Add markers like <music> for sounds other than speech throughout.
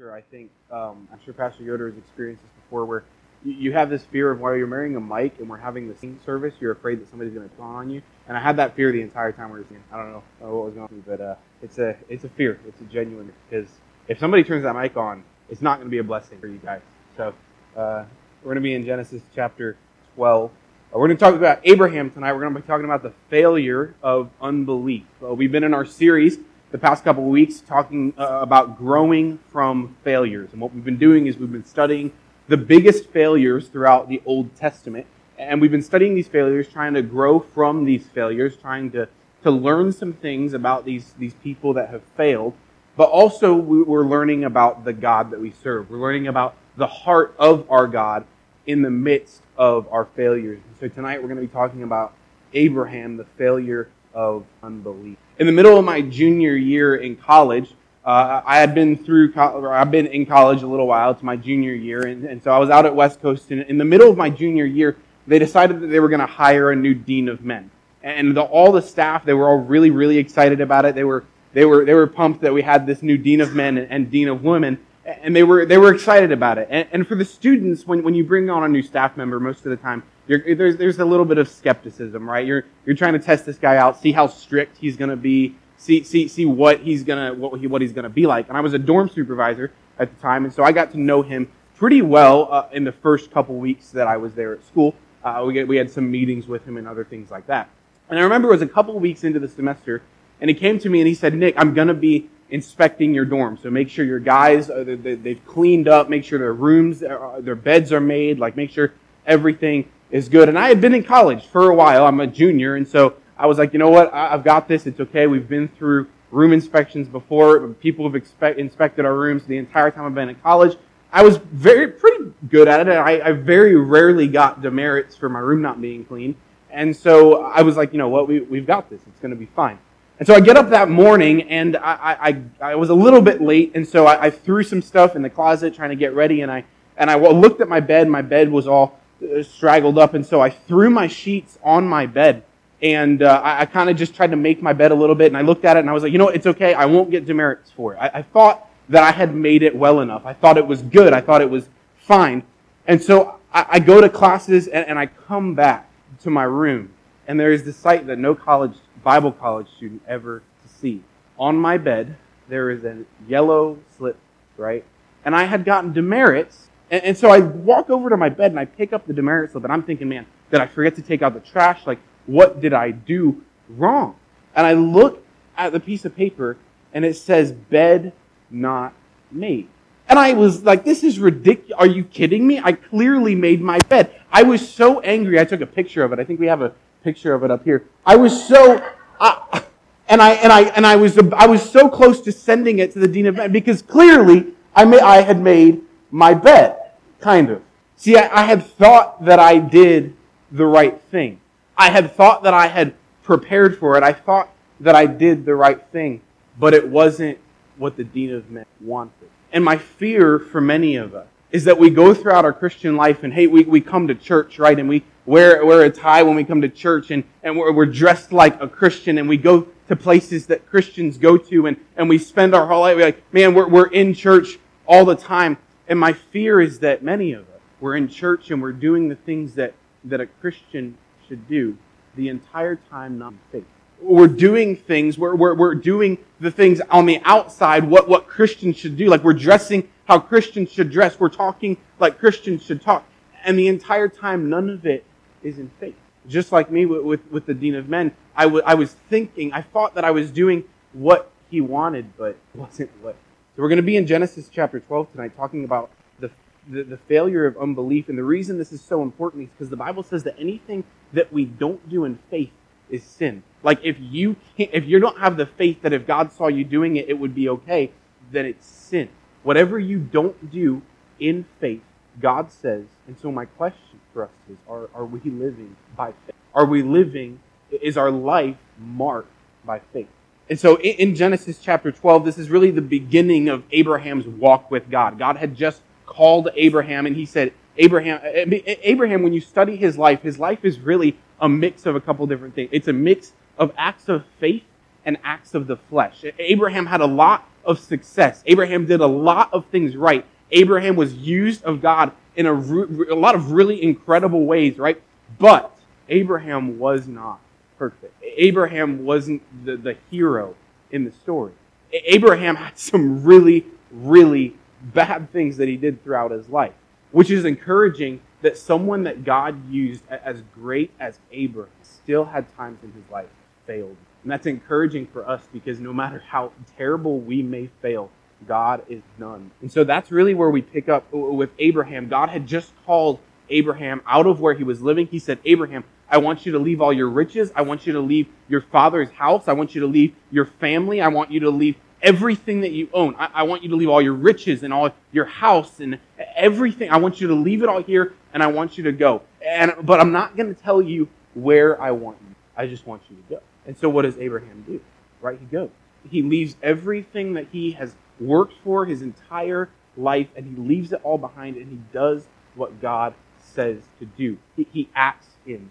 sure. I think um, I'm sure Pastor Yoder has experienced this before, where you, have this fear of while you're marrying a mic and we're having the sing service, you're afraid that somebody's going to clown on you. And I had that fear the entire time we were singing. I don't know uh, what was going on, but uh, it's a it's a fear. It's a genuine because if somebody turns that mic on, it's not going to be a blessing for you guys. So uh, we're going to be in Genesis chapter 12. Uh, we're going to talk about Abraham tonight. We're going to be talking about the failure of unbelief. Uh, we've been in our series the past couple of weeks talking uh, about growing from failures. And what we've been doing is we've been studying the biggest failures throughout the Old Testament. And we've been studying these failures, trying to grow from these failures, trying to, to learn some things about these, these people that have failed. But also, we're learning about the God that we serve. We're learning about the heart of our God in the midst of our failures. And so tonight we're going to be talking about Abraham, the failure of unbelief in the middle of my junior year in college, uh, I had been through, I've been in college a little while It's my junior year, and, and so I was out at West Coast. And in the middle of my junior year, they decided that they were going to hire a new dean of men, and the, all the staff they were all really, really excited about it. They were they were they were pumped that we had this new dean of men and, and dean of women, and they were they were excited about it. And, and for the students, when when you bring on a new staff member, most of the time you're, there's, there's a little bit of skepticism, right? You're, you're trying to test this guy out, see how strict he's going to be, see, see, see what he's going to, what, he, what he's going to be like. And I was a dorm supervisor at the time, and so I got to know him pretty well uh, in the first couple weeks that I was there at school. Uh, we, we had some meetings with him and other things like that. And I remember it was a couple weeks into the semester, and he came to me and he said, Nick, I'm going to be inspecting your dorm. So make sure your guys, they, have cleaned up, make sure their rooms, uh, their beds are made, like make sure everything is good. And I had been in college for a while. I'm a junior. And so I was like, you know what? I've got this. It's okay. We've been through room inspections before. People have inspected our rooms the entire time I've been in college. I was very, pretty good at it. I, I very rarely got demerits for my room not being clean. And so I was like, you know what? We, we've got this. It's going to be fine. And so I get up that morning and I, I, I was a little bit late. And so I, I threw some stuff in the closet trying to get ready. And I, and I looked at my bed. My bed was all straggled up, and so I threw my sheets on my bed. And uh, I, I kind of just tried to make my bed a little bit, and I looked at it, and I was like, you know what, it's okay. I won't get demerits for it. I, I thought that I had made it well enough. I thought it was good. I thought it was fine. And so I, I go to classes, and, and I come back to my room, and there is the sight that no college, Bible college student ever to see. On my bed, there is a yellow slip, right? And I had gotten demerits and, and, so I walk over to my bed and I pick up the demerit slip and I'm thinking, man, did I forget to take out the trash? Like, what did I do wrong? And I look at the piece of paper and it says bed not made. And I was like, this is ridiculous. Are you kidding me? I clearly made my bed. I was so angry. I took a picture of it. I think we have a picture of it up here. I was so, uh, and I, and I, and I was, I was so close to sending it to the dean of because clearly I, may, I had made my bed. Kind of. See, I, I had thought that I did the right thing. I had thought that I had prepared for it. I thought that I did the right thing, but it wasn't what the Dean of Men wanted. And my fear for many of us is that we go throughout our Christian life and hey, we, we come to church, right? And we wear, wear a tie when we come to church and, and we're, we're dressed like a Christian and we go to places that Christians go to and, and we spend our whole life we're like, man, we're, we're in church all the time. And my fear is that many of us, we're in church and we're doing the things that, that a Christian should do the entire time not in faith. We're doing things, we're, we're, we're doing the things on the outside, what, what Christians should do. Like we're dressing how Christians should dress. We're talking like Christians should talk. And the entire time, none of it is in faith. Just like me with, with, with the Dean of Men, I, w- I was thinking, I thought that I was doing what he wanted, but it wasn't what we're going to be in Genesis chapter 12 tonight talking about the, the, the failure of unbelief. And the reason this is so important is because the Bible says that anything that we don't do in faith is sin. Like if you can't, if you don't have the faith that if God saw you doing it, it would be okay, then it's sin. Whatever you don't do in faith, God says. And so my question for us is, are, are we living by faith? Are we living, is our life marked by faith? And so in Genesis chapter 12, this is really the beginning of Abraham's walk with God. God had just called Abraham and he said, Abraham, Abraham, when you study his life, his life is really a mix of a couple different things. It's a mix of acts of faith and acts of the flesh. Abraham had a lot of success. Abraham did a lot of things right. Abraham was used of God in a, a lot of really incredible ways, right? But Abraham was not perfect. Abraham wasn't the, the hero in the story. Abraham had some really, really bad things that he did throughout his life, which is encouraging that someone that God used as great as Abraham still had times in his life failed. And that's encouraging for us because no matter how terrible we may fail, God is none. And so that's really where we pick up with Abraham. God had just called Abraham out of where he was living. He said, Abraham, I want you to leave all your riches. I want you to leave your father's house. I want you to leave your family. I want you to leave everything that you own. I, I, want you to leave all your riches and all your house and everything. I want you to leave it all here and I want you to go. And but I'm not going to tell you where I want you. I just want you to go. And so what does Abraham do? Right? He goes. He leaves everything that he has worked for his entire life and he leaves it all behind and he does what God says to do. He, he acts in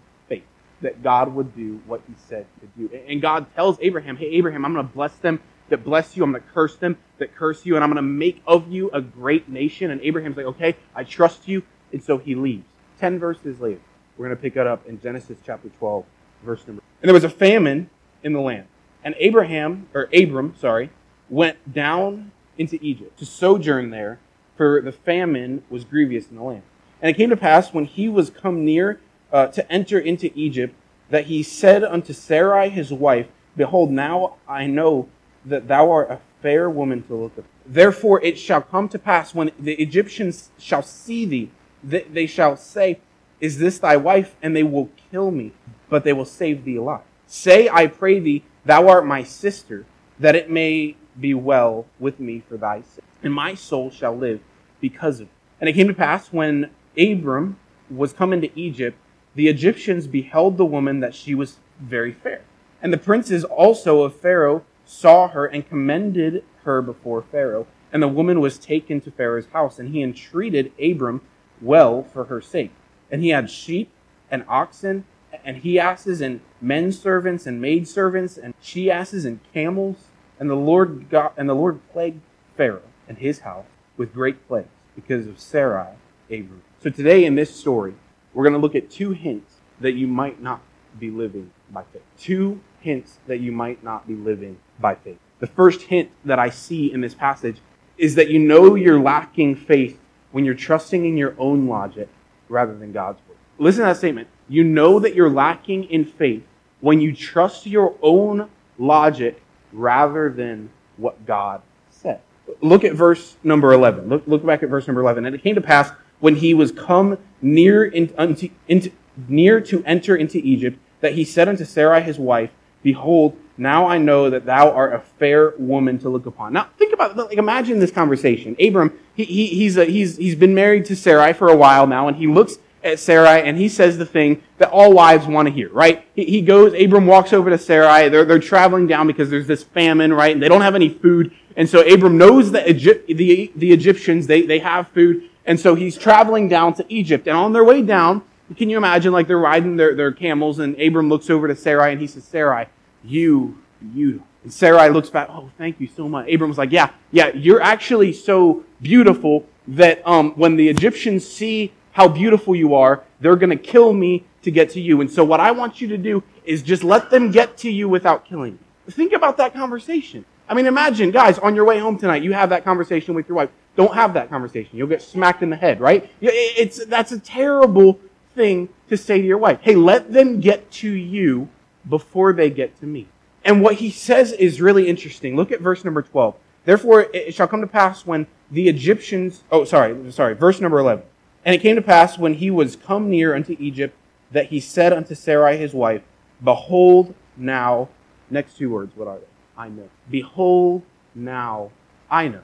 that God would do what he said to do. And God tells Abraham, hey, Abraham, I'm going to bless them that bless you. I'm going to curse them that curse you. And I'm going to make of you a great nation. And Abraham's like, okay, I trust you. And so he leaves. Ten verses later, we're going to pick it up in Genesis chapter 12, verse number. And there was a famine in the land. And Abraham, or Abram, sorry, went down into Egypt to sojourn there, for the famine was grievous in the land. And it came to pass when he was come near uh, to enter into Egypt that he said unto Sarai his wife, Behold, now I know that thou art a fair woman to look upon. Therefore it shall come to pass when the Egyptians shall see thee, that they shall say, Is this thy wife? And they will kill me, but they will save thee alive. Say, I pray thee, thou art my sister, that it may be well with me for thy sake. And my soul shall live because of it. And it came to pass when Abram was come into Egypt, the Egyptians beheld the woman that she was very fair. And the princes also of Pharaoh saw her and commended her before Pharaoh. And the woman was taken to Pharaoh's house, and he entreated Abram well for her sake. And he had sheep and oxen and he asses and men servants and maid servants and she asses and camels. And the Lord got and the Lord plagued Pharaoh and his house with great plagues because of Sarai, Abram. So today in this story, we're going to look at two hints that you might not be living by faith. Two hints that you might not be living by faith. The first hint that I see in this passage is that you know you're lacking faith when you're trusting in your own logic rather than God's word. Listen to that statement. You know that you're lacking in faith when you trust your own logic rather than what God said. Look at verse number 11. Look, look back at verse number 11. And it came to pass when he was come near, in, unto, into, near to enter into Egypt that he said unto Sarai his wife, Behold, now I know that thou art a fair woman to look upon. Now, think about like imagine this conversation. Abram, he, he, he's, a, he's, he's been married to Sarai for a while now, and he looks at Sarai and he says the thing that all wives want to hear, right? He, he goes, Abram walks over to Sarai. They're, they're traveling down because there's this famine, right? And they don't have any food. And so Abram knows that Egypt, the, the Egyptians, they, they have food. And so he's traveling down to Egypt. And on their way down, can you imagine like they're riding their, their camels and Abram looks over to Sarai and he says, Sarai, you, you. And Sarai looks back, oh, thank you so much. Abram's like, yeah, yeah, you're actually so beautiful that um, when the Egyptians see how beautiful you are, they're going to kill me to get to you. And so what I want you to do is just let them get to you without killing you. Think about that conversation. I mean, imagine, guys, on your way home tonight, you have that conversation with your wife. Don't have that conversation. You'll get smacked in the head, right? It's, that's a terrible thing to say to your wife. Hey, let them get to you before they get to me. And what he says is really interesting. Look at verse number 12. Therefore, it shall come to pass when the Egyptians, oh, sorry, sorry, verse number 11. And it came to pass when he was come near unto Egypt that he said unto Sarai his wife, Behold now, next two words, what are they? I know. Behold now, I know.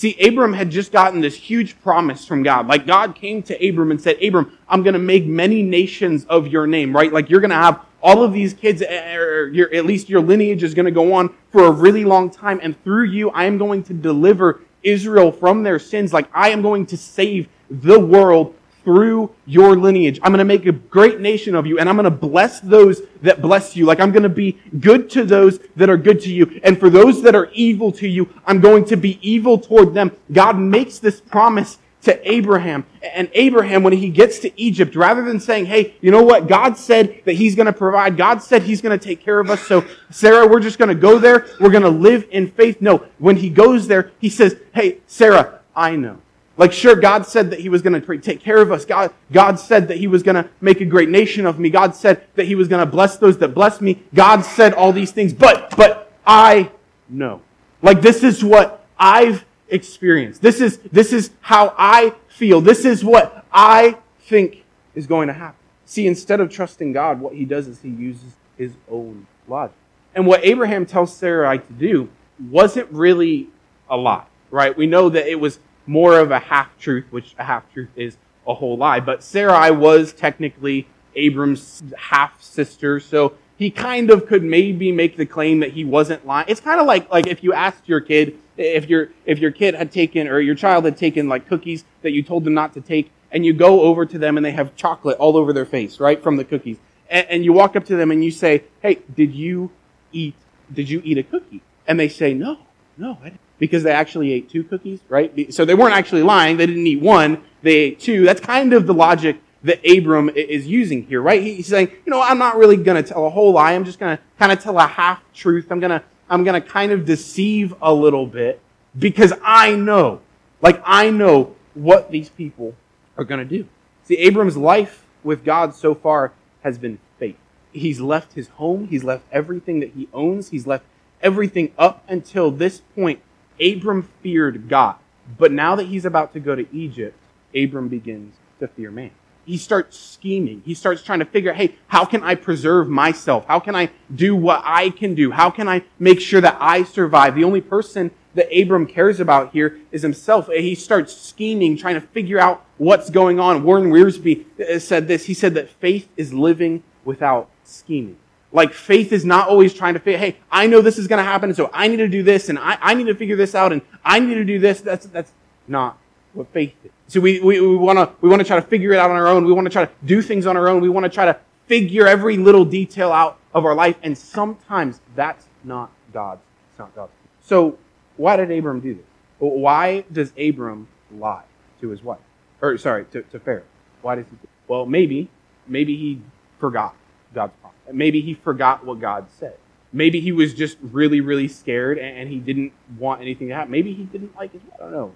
See, Abram had just gotten this huge promise from God. Like God came to Abram and said, Abram, I'm going to make many nations of your name, right? Like you're going to have all of these kids, eh, or your, at least your lineage is going to go on for a really long time. And through you, I am going to deliver Israel from their sins. Like I am going to save the world through your lineage. I'm going to make a great nation of you and I'm going to bless those that bless you. Like I'm going to be good to those that are good to you. And for those that are evil to you, I'm going to be evil toward them. God makes this promise to Abraham. And Abraham, when he gets to Egypt, rather than saying, hey, you know what? God said that he's going to provide. God said he's going to take care of us. So Sarah, we're just going to go there. We're going to live in faith. No, when he goes there, he says, hey, Sarah, I know. Like, sure, God said that He was going to take care of us. God, God said that He was going to make a great nation of me. God said that He was going to bless those that bless me. God said all these things, but, but I know. Like, this is what I've experienced. This is, this is how I feel. This is what I think is going to happen. See, instead of trusting God, what He does is He uses His own logic. And what Abraham tells Sarai to do wasn't really a lot, right? We know that it was more of a half truth, which a half truth is a whole lie. But Sarai was technically Abram's half sister, so he kind of could maybe make the claim that he wasn't lying. It's kind of like like if you asked your kid if your if your kid had taken or your child had taken like cookies that you told them not to take, and you go over to them and they have chocolate all over their face, right from the cookies, and, and you walk up to them and you say, "Hey, did you eat? Did you eat a cookie?" And they say, "No, no, I didn't." Because they actually ate two cookies, right? So they weren't actually lying. They didn't eat one. They ate two. That's kind of the logic that Abram is using here, right? He's saying, you know, I'm not really going to tell a whole lie. I'm just going to kind of tell a half truth. I'm going to, I'm going to kind of deceive a little bit because I know, like I know what these people are going to do. See, Abram's life with God so far has been faith. He's left his home. He's left everything that he owns. He's left everything up until this point Abram feared God. But now that he's about to go to Egypt, Abram begins to fear man. He starts scheming. He starts trying to figure, out, hey, how can I preserve myself? How can I do what I can do? How can I make sure that I survive? The only person that Abram cares about here is himself. He starts scheming, trying to figure out what's going on. Warren Wiersbe said this. He said that faith is living without scheming. Like faith is not always trying to figure, hey, I know this is going to happen, so I need to do this, and I, I need to figure this out, and I need to do this. That's, that's not what faith is. So we, we, we want to we wanna try to figure it out on our own. We want to try to do things on our own. We want to try to figure every little detail out of our life, and sometimes that's not God's. It's not God's. So why did Abram do this? Why does Abram lie to his wife? Or sorry, to, to Pharaoh. Why does he? Well, maybe, maybe he forgot God's promise. Maybe he forgot what God said. Maybe he was just really, really scared and he didn't want anything to happen. Maybe he didn't like it. I don't know.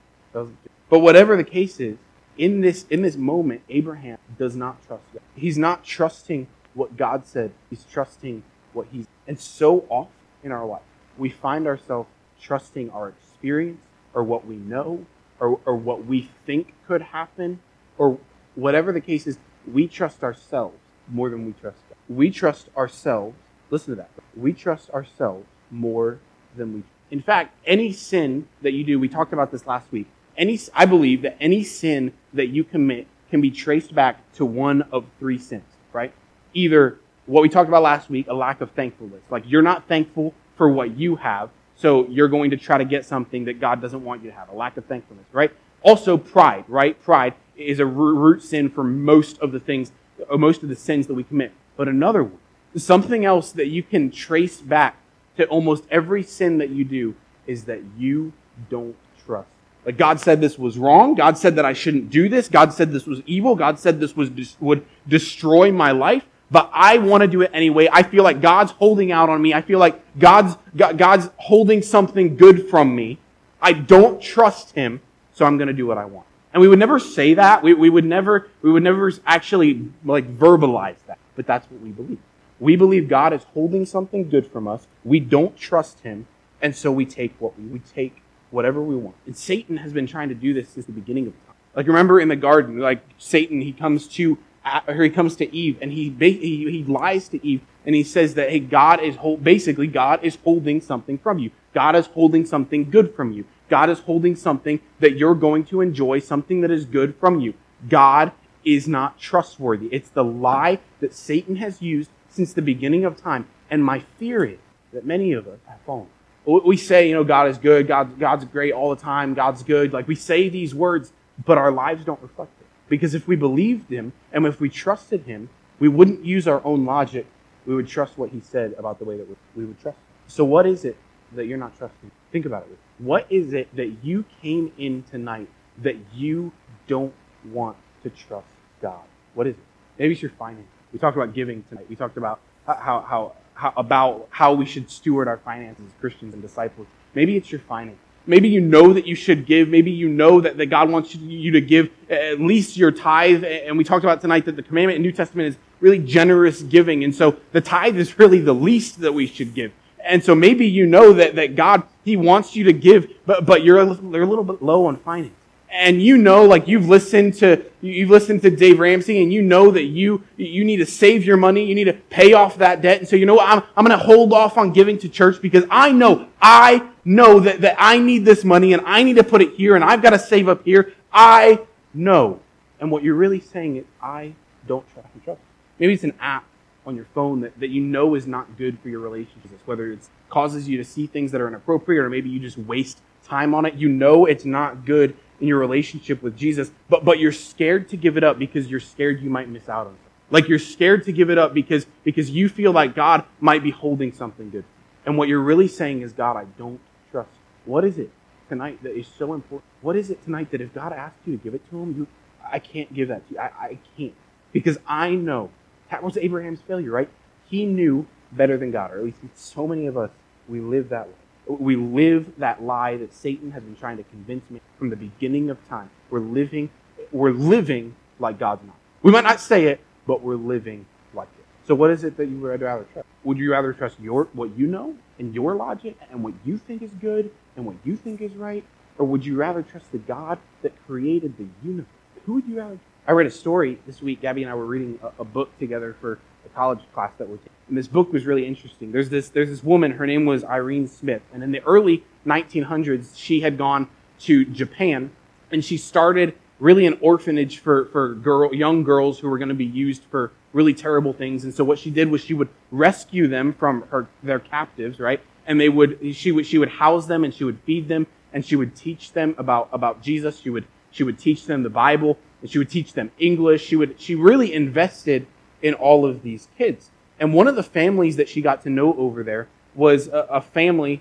But whatever the case is, in this in this moment, Abraham does not trust God. He's not trusting what God said. He's trusting what he's and so often in our life, we find ourselves trusting our experience or what we know or, or what we think could happen or whatever the case is, we trust ourselves more than we trust we trust ourselves. Listen to that. We trust ourselves more than we. In fact, any sin that you do, we talked about this last week. Any, I believe that any sin that you commit can be traced back to one of three sins, right? Either what we talked about last week, a lack of thankfulness. Like you're not thankful for what you have, so you're going to try to get something that God doesn't want you to have. A lack of thankfulness, right? Also, pride, right? Pride is a root sin for most of the things, uh, most of the sins that we commit but another one. Something else that you can trace back to almost every sin that you do is that you don't trust. Like God said this was wrong. God said that I shouldn't do this. God said this was evil. God said this was would destroy my life. But I want to do it anyway. I feel like God's holding out on me. I feel like God's God's holding something good from me. I don't trust Him, so I'm going to do what I want. And we would never say that. We, we would never we would never actually like verbalize that but that's what we believe. We believe God is holding something good from us. We don't trust Him, and so we take what we, we take whatever we want. And Satan has been trying to do this since the beginning of time. Like remember in the garden, like Satan, he comes to uh, or he comes to Eve and he, he he lies to Eve and he says that hey, God is hold, basically God is holding something from you. God is holding something good from you. God is holding something that you're going to enjoy, something that is good from you. God is not trustworthy. It's the lie that Satan has used since the beginning of time. And my fear is that many of us have fallen. We say, you know, God is good, God, God's great all the time, God's good. Like we say these words, but our lives don't reflect it. Because if we believed him and if we trusted him, we wouldn't use our own logic. We would trust what he said about the way that we would trust. So, what is it that you're not trusting? Think about it. What is it that you came in tonight that you don't want to trust God? What is it? Maybe it's your finances. We talked about giving tonight. We talked about how, how, how about how we should steward our finances as Christians and disciples. Maybe it's your finances. Maybe you know that you should give. Maybe you know that, that God wants you to give at least your tithe. And we talked about tonight that the commandment in New Testament is really generous giving. And so the tithe is really the least that we should give. And so maybe you know that, that God, He wants you to give, but, but you're a, you're a little bit low on finance and you know, like you've listened to, you've listened to Dave Ramsey and you know that you, you need to save your money. You need to pay off that debt. And so, you know what? I'm, I'm going to hold off on giving to church because I know, I know that, that I need this money and I need to put it here and I've got to save up here. I know. And what you're really saying is, I don't trust and trust. Maybe it's an app on your phone that, that you know is not good for your relationships, whether it causes you to see things that are inappropriate or maybe you just waste time on it. You know it's not good in your relationship with Jesus, but, but you're scared to give it up because you're scared you might miss out on something. Like you're scared to give it up because, because you feel like God might be holding something good. And what you're really saying is, God, I don't trust. What is it tonight that is so important? What is it tonight that if God asked you to give it to him, you, I can't give that to you. I, I can't. Because I know. That was Abraham's failure, right? He knew better than God, or at least so many of us, we live that way. We live that lie that Satan has been trying to convince me from the beginning of time. We're living, we're living like God's not. We might not say it, but we're living like it. So what is it that you would rather trust? Would you rather trust your what you know and your logic and what you think is good and what you think is right? Or would you rather trust the God that created the universe? Who would you rather? I read a story this week. Gabby and I were reading a, a book together for college class that we're taking. And this book was really interesting. There's this, there's this woman, her name was Irene Smith. And in the early 1900s, she had gone to Japan and she started really an orphanage for, for girl, young girls who were going to be used for really terrible things. And so what she did was she would rescue them from her, their captives, right? And they would, she would, she would house them and she would feed them and she would teach them about, about Jesus. She would, she would teach them the Bible and she would teach them English. She would, she really invested in all of these kids. And one of the families that she got to know over there was a, a family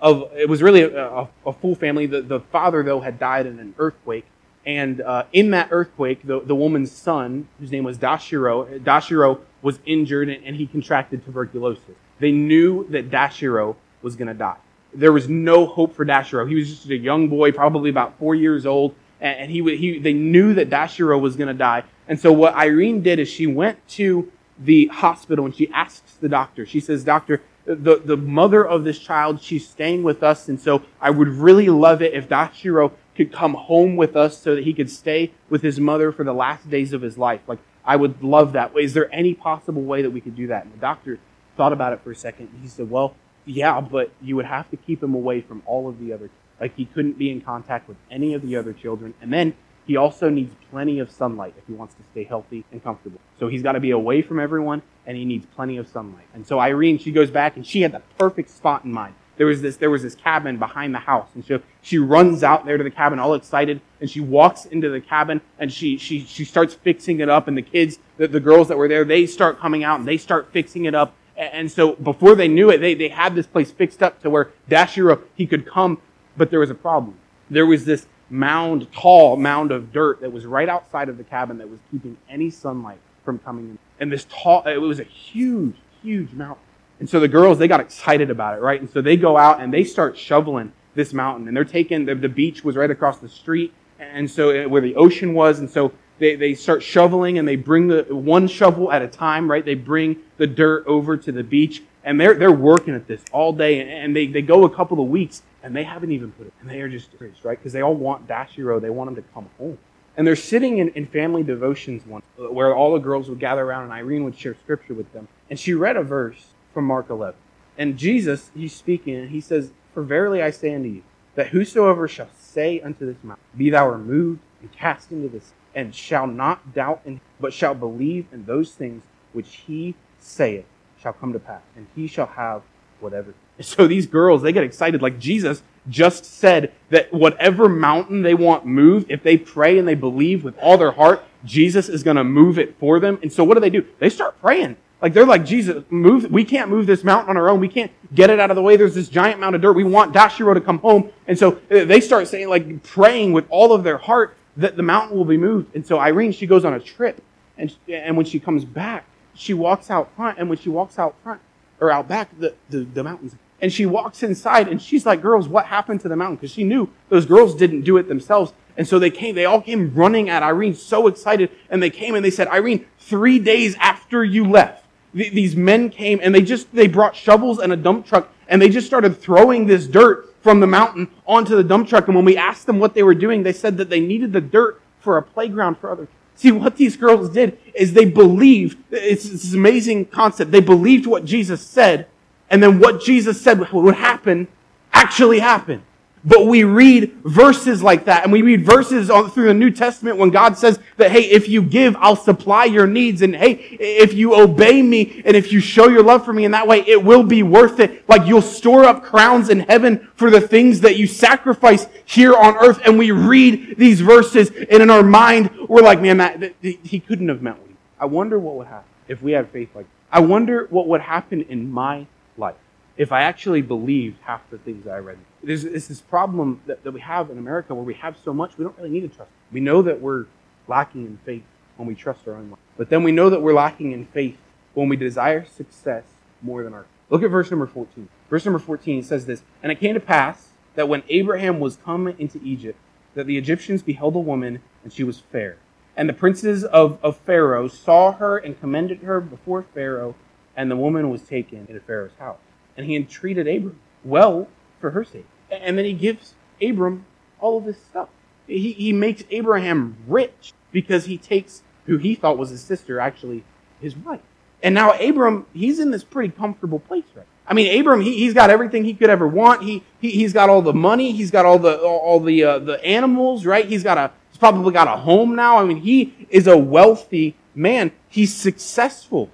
of, it was really a, a, a, full family. The, the father, though, had died in an earthquake. And uh, in that earthquake, the, the woman's son, whose name was Dashiro, Dashiro was injured and, and he contracted tuberculosis. They knew that Dashiro was going to die. There was no hope for Dashiro. He was just a young boy, probably about four years old, and he, he they knew that Dashiro was going to die. And so what Irene did is she went to the hospital and she asks the doctor, she says, Doctor, the, the mother of this child, she's staying with us. And so I would really love it if Dashiro could come home with us so that he could stay with his mother for the last days of his life. Like, I would love that. Is there any possible way that we could do that? And the doctor thought about it for a second. He said, Well, yeah, but you would have to keep him away from all of the other. Like, he couldn't be in contact with any of the other children. And then he also needs plenty of sunlight if he wants to stay healthy and comfortable. So he's got to be away from everyone and he needs plenty of sunlight. And so Irene, she goes back and she had the perfect spot in mind. There was this, there was this cabin behind the house. And so she runs out there to the cabin all excited and she walks into the cabin and she, she, she starts fixing it up and the kids, the, the girls that were there, they start coming out and they start fixing it up. And so before they knew it, they, they had this place fixed up to where Dashiro, he could come, but there was a problem. There was this mound, tall mound of dirt that was right outside of the cabin that was keeping any sunlight from coming in. And this tall, it was a huge, huge mountain. And so the girls, they got excited about it, right? And so they go out and they start shoveling this mountain. And they're taking, the, the beach was right across the street. And so uh, where the ocean was. And so they, they start shoveling and they bring the one shovel at a time, right? They bring the dirt over to the beach and they're, they're working at this all day and they, they go a couple of weeks and they haven't even put it. And they are just right? Because they all want Dashiro. They want him to come home. And they're sitting in, in family devotions one, where all the girls would gather around and Irene would share scripture with them. And she read a verse from Mark 11. And Jesus, he's speaking, and he says, For verily I say unto you, that whosoever shall say unto this mountain, Be thou removed and cast into this, and shall not doubt, in, but shall believe in those things which he saith, shall come to pass, and he shall have whatever. <laughs> So these girls, they get excited like Jesus just said that whatever mountain they want moved, if they pray and they believe with all their heart, Jesus is going to move it for them. And so what do they do? They start praying. Like they're like, Jesus, move, we can't move this mountain on our own. We can't get it out of the way. There's this giant mound of dirt. We want Dashiro to come home. And so uh, they start saying, like, praying with all of their heart that the mountain will be moved. And so Irene, she goes on a trip. And, and when she comes back, she walks out front. And when she walks out front, or out back, the, the, the mountain's and she walks inside and she's like, girls, what happened to the mountain? Because she knew those girls didn't do it themselves. And so they came, they all came running at Irene, so excited. And they came and they said, Irene, three days after you left, th- these men came and they just, they brought shovels and a dump truck and they just started throwing this dirt from the mountain onto the dump truck. And when we asked them what they were doing, they said that they needed the dirt for a playground for other kids. See, what these girls did is they believed, it's this amazing concept. They believed what Jesus said and then what Jesus said would happen actually happened. But we read verses like that, and we read verses all through the New Testament when God says that, hey, if you give, I'll supply your needs, and hey, if you obey me, and if you show your love for me in that way, it will be worth it. Like you'll store up crowns in heaven for the things that you sacrifice here on earth. And we read these verses, and in our mind, we're like, man, that, he couldn't have meant what. I wonder what would happen if we had faith like. That. I wonder what would happen in my life if I actually believed half the things I read. There's, there's this problem that, that we have in America where we have so much, we don't really need to trust. We know that we're lacking in faith when we trust our own life. But then we know that we're lacking in faith when we desire success more than our. Look at verse number 14. Verse number 14 says this And it came to pass that when Abraham was come into Egypt, that the Egyptians beheld a woman, and she was fair. And the princes of, of Pharaoh saw her and commended her before Pharaoh, and the woman was taken into Pharaoh's house. And he entreated Abram well for her sake. And then he gives Abram all of this stuff. He, he makes Abraham rich because he takes who he thought was his sister, actually his wife. And now Abram, he's in this pretty comfortable place right I mean, Abram, he, he's got everything he could ever want. He, he, he's got all the money. He's got all the, all the, uh, the animals, right? He's got a, he's probably got a home now. I mean, he is a wealthy man. He's successful.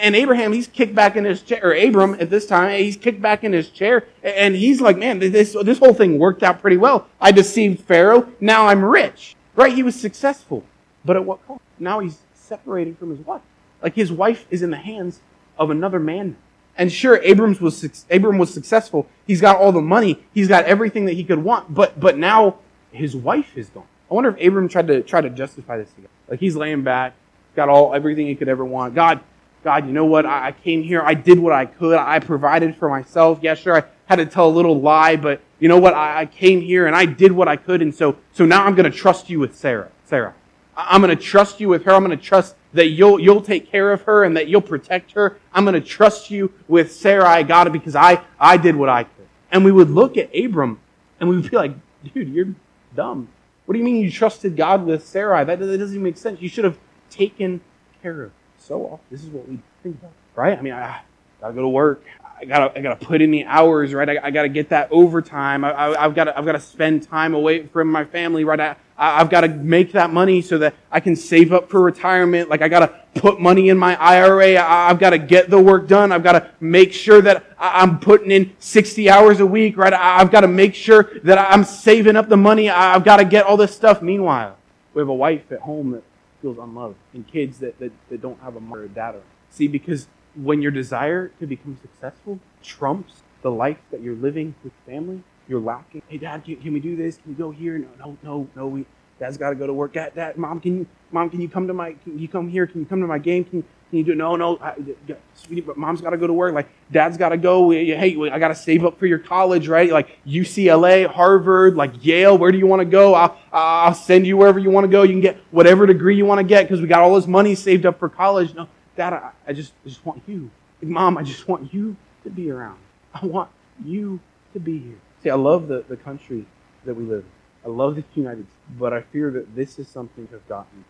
And Abraham, he's kicked back in his chair, or Abram at this time, he's kicked back in his chair, and he's like, man, this, this whole thing worked out pretty well. I deceived Pharaoh, now I'm rich. Right? He was successful. But at what cost? Now he's separated from his wife. Like his wife is in the hands of another man. And sure, Abrams was, Abram was successful. He's got all the money. He's got everything that he could want. But, but now his wife is gone. I wonder if Abram tried to, try to justify this again. Like he's laying back, got all, everything he could ever want. God, God, you know what? I, came here. I did what I could. I provided for myself. Yeah, sure. I had to tell a little lie, but you know what? I, came here and I did what I could. And so, so now I'm going to trust you with Sarah. Sarah. I'm going to trust you with her. I'm going to trust that you'll, you'll take care of her and that you'll protect her. I'm going to trust you with Sarah. I got it because I, I did what I could. And we would look at Abram and we would be like, dude, you're dumb. What do you mean you trusted God with Sarah? That, that doesn't even make sense. You should have taken care of so often. This is what we think about, right? I mean, I gotta go to work. I gotta, I gotta put in the hours, right? I, I gotta get that overtime. I, have gotta, I've gotta spend time away from my family, right? I, I've gotta make that money so that I can save up for retirement. Like I gotta put money in my IRA. I, have gotta get the work done. I've gotta make sure that I'm putting in 60 hours a week, right? I've gotta make sure that I'm saving up the money. I've gotta get all this stuff. Meanwhile, we have a wife at home that feels unloved and kids that, that, that don't have a mother or dad. See, because when your desire to become successful trumps the life that you're living with family, you're lacking. Hey, dad, can, can we do this? Can we go here? No, no, no, no. We, dad's got to go to work. Dad, dad, mom, can you, mom, can you come to my, can you come here? Can you come to my game? Can, can you do? No, no, I, mom's got to go to work. Like, dad's got to go. Hey, I got to save up for your college, right? Like UCLA, Harvard, like Yale. Where do you want to go? I'll, I'll send you wherever you want to go. You can get whatever degree you want to get because we got all this money saved up for college. No, dad, I, I just, I just want you. Mom, I just want you to be around. I want you to be here. See, I love the, the country that we live in. I love the United States, but I fear that this is something have gotten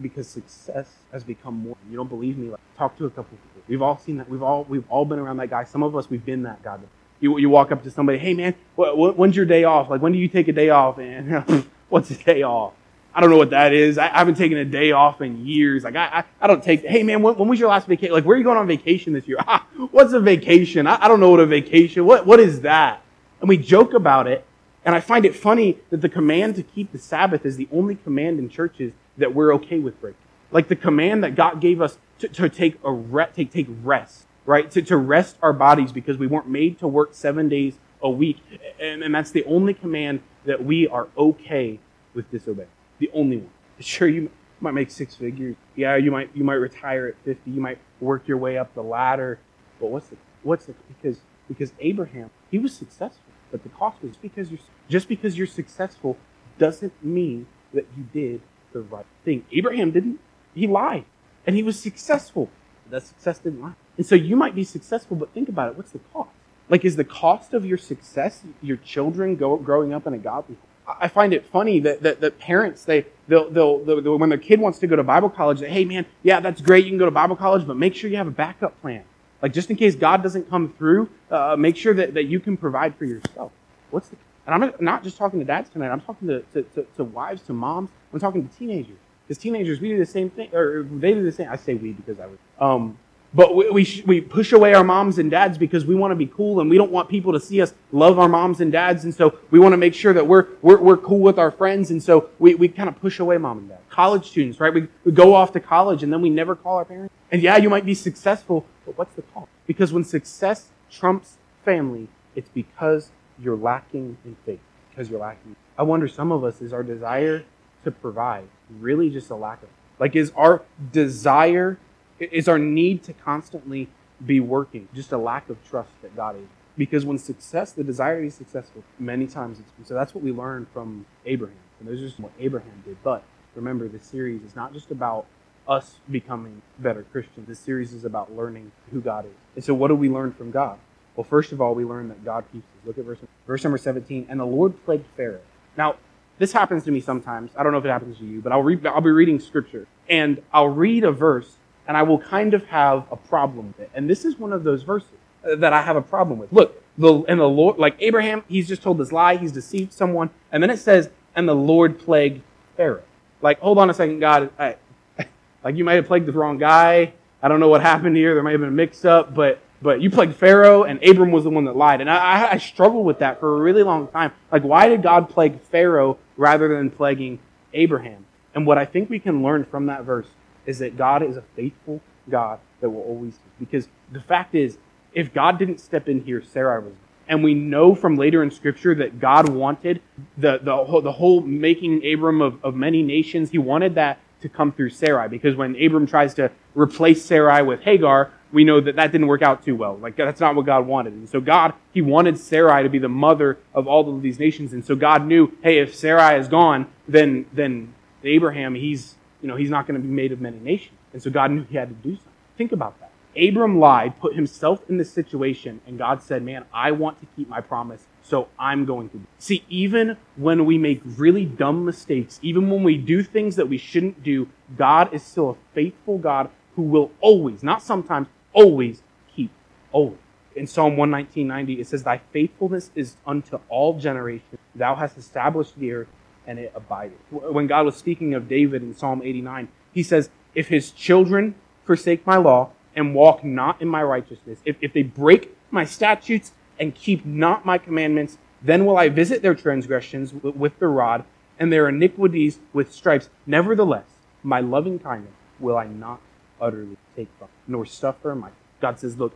because success has become more. You don't believe me? Like, talk to a couple people. We've all seen that. We've all we've all been around that guy. Some of us we've been that guy. You you walk up to somebody, hey man, what, when's your day off? Like when do you take a day off? And <laughs> what's a day off? I don't know what that is. I, I haven't taken a day off in years. Like, I, I, I don't take, hey man, when, when, was your last vacation? Like, where are you going on vacation this year? <laughs> What's a vacation? I, I don't know what a vacation, what, what is that? And we joke about it. And I find it funny that the command to keep the Sabbath is the only command in churches that we're okay with breaking. Like the command that God gave us to, to take a re- take, take rest, right? To, to rest our bodies because we weren't made to work seven days a week. And, and that's the only command that we are okay with disobeying. The only one. Sure, you might make six figures. Yeah, you might you might retire at 50. You might work your way up the ladder. But what's the what's the because because Abraham, he was successful. But the cost was because you're just because you're successful doesn't mean that you did the right thing. Abraham didn't. He lied. And he was successful. That success didn't last. And so you might be successful, but think about it. What's the cost? Like, is the cost of your success your children go, growing up in a godly home? I find it funny that, that, that parents, they, they'll, they'll, they'll, when their kid wants to go to Bible college, they, hey man, yeah, that's great. You can go to Bible college, but make sure you have a backup plan. Like, just in case God doesn't come through, uh, make sure that, that you can provide for yourself. What's the, and I'm not just talking to dads tonight. I'm talking to, to, to, to wives, to moms. I'm talking to teenagers. Because teenagers, we do the same thing, or they do the same. I say we because I was. Um, but we, we, sh- we push away our moms and dads because we want to be cool and we don't want people to see us love our moms and dads. And so we want to make sure that we're, we're, we're cool with our friends. And so we, we kind of push away mom and dad. College students, right? We, we go off to college and then we never call our parents. And yeah, you might be successful, but what's the cost? Because when success trumps family, it's because you're lacking in faith. Because you're lacking. I wonder some of us is our desire to provide really just a lack of like is our desire is our need to constantly be working just a lack of trust that god is? Because when success the desire to be successful many times it's so that's what we learned from abraham. And those are just what abraham did. But remember this series is not just about us becoming better christians. This series is about learning who god is. And so what do we learn from god well first of all we learn that god keeps us look at verse, verse number 17 and the lord plagued pharaoh now this happens to me sometimes. I don't know if it happens to you, but I'll read, I'll be reading scripture and I'll read a verse and I will kind of have a problem with it. And this is one of those verses that I have a problem with. Look, the, and the Lord, like Abraham, he's just told this lie. He's deceived someone. And then it says, and the Lord plagued Pharaoh. Like, hold on a second, God. I, <laughs> like you might have plagued the wrong guy. I don't know what happened here. There may have been a mix up, but but you plagued Pharaoh, and Abram was the one that lied. And I, I struggled with that for a really long time. Like, why did God plague Pharaoh rather than plaguing Abraham? And what I think we can learn from that verse is that God is a faithful God that will always Because the fact is, if God didn't step in here, Sarai was. And we know from later in Scripture that God wanted the, the, whole, the whole making Abram of, of many nations, he wanted that to come through Sarai. Because when Abram tries to replace Sarai with Hagar, we know that that didn't work out too well. Like that's not what God wanted. And so God, He wanted Sarai to be the mother of all of these nations. And so God knew, hey, if Sarai is gone, then then Abraham, he's you know he's not going to be made of many nations. And so God knew He had to do something. Think about that. Abram lied, put himself in this situation, and God said, Man, I want to keep my promise, so I'm going to. See, even when we make really dumb mistakes, even when we do things that we shouldn't do, God is still a faithful God who will always, not sometimes, always keep always. In Psalm 119.90, it says, Thy faithfulness is unto all generations. Thou hast established the earth, and it abideth. When God was speaking of David in Psalm 89, he says, If his children forsake my law and walk not in my righteousness, if, if they break my statutes and keep not my commandments, then will I visit their transgressions with, with the rod and their iniquities with stripes. Nevertheless, my loving kindness will I not utterly take from, nor suffer my. God says, look,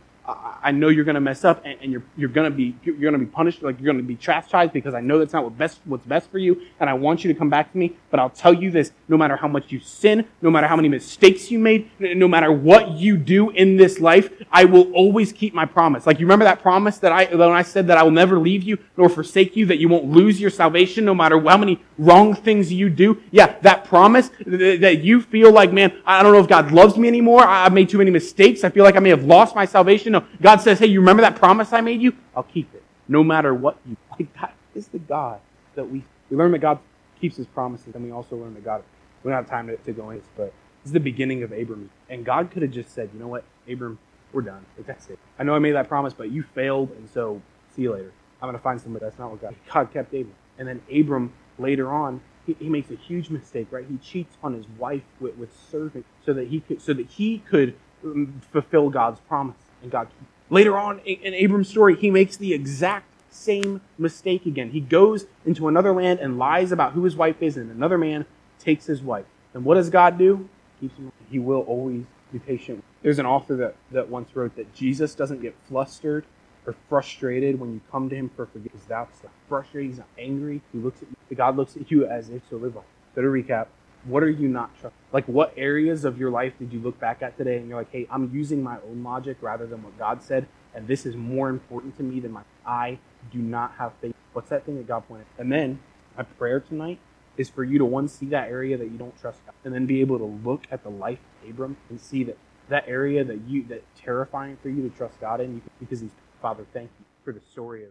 I know you're going to mess up and, you're, you're going to be you're going to be punished like you're going to be chastised because I know that's not what best what's best for you and I want you to come back to me but I'll tell you this no matter how much you sin no matter how many mistakes you made no matter what you do in this life I will always keep my promise. Like you remember that promise that I when I said that I will never leave you nor forsake you that you won't lose your salvation no matter how many wrong things you do? Yeah that promise that you feel like man I don't know if God loves me anymore I've made too many mistakes I feel like I may have lost my salvation no God says, hey, you remember that promise I made you? I'll keep it. No matter what you <laughs> like that is the God that we we learn that God keeps his promises, and we also learn that God we don't have time to, to go into this, but this is the beginning of Abram. And God could have just said, you know what, Abram, we're done. Like that's it. I know I made that promise, but you failed, and so see you later. I'm gonna find somebody. That's not what God God kept Abram. And then Abram later on, he, he makes a huge mistake, right? He cheats on his wife with, with servant so that he could so that he could um, fulfill God's promise and God. Later on in, Abram's story, he makes the exact same mistake again. He goes into another land and lies about who his wife is, and another man takes his wife. And what does God do? He will always be patient. There's an author that, that once wrote that Jesus doesn't get flustered or frustrated when you come to him for forgiveness. That's not frustrated. He's not angry. He looks at you. God looks at you as if to live on. So to recap, what are you not trusting? Like what areas of your life did you look back at today and you're like, hey, I'm using my own logic rather than what God said, and this is more important to me than my I do not have faith. What's that thing that God pointed? And then my prayer tonight is for you to one see that area that you don't trust God, and then be able to look at the life of Abram and see that that area that you that terrifying for you to trust God in, you, because He's Father. Thank you for the story of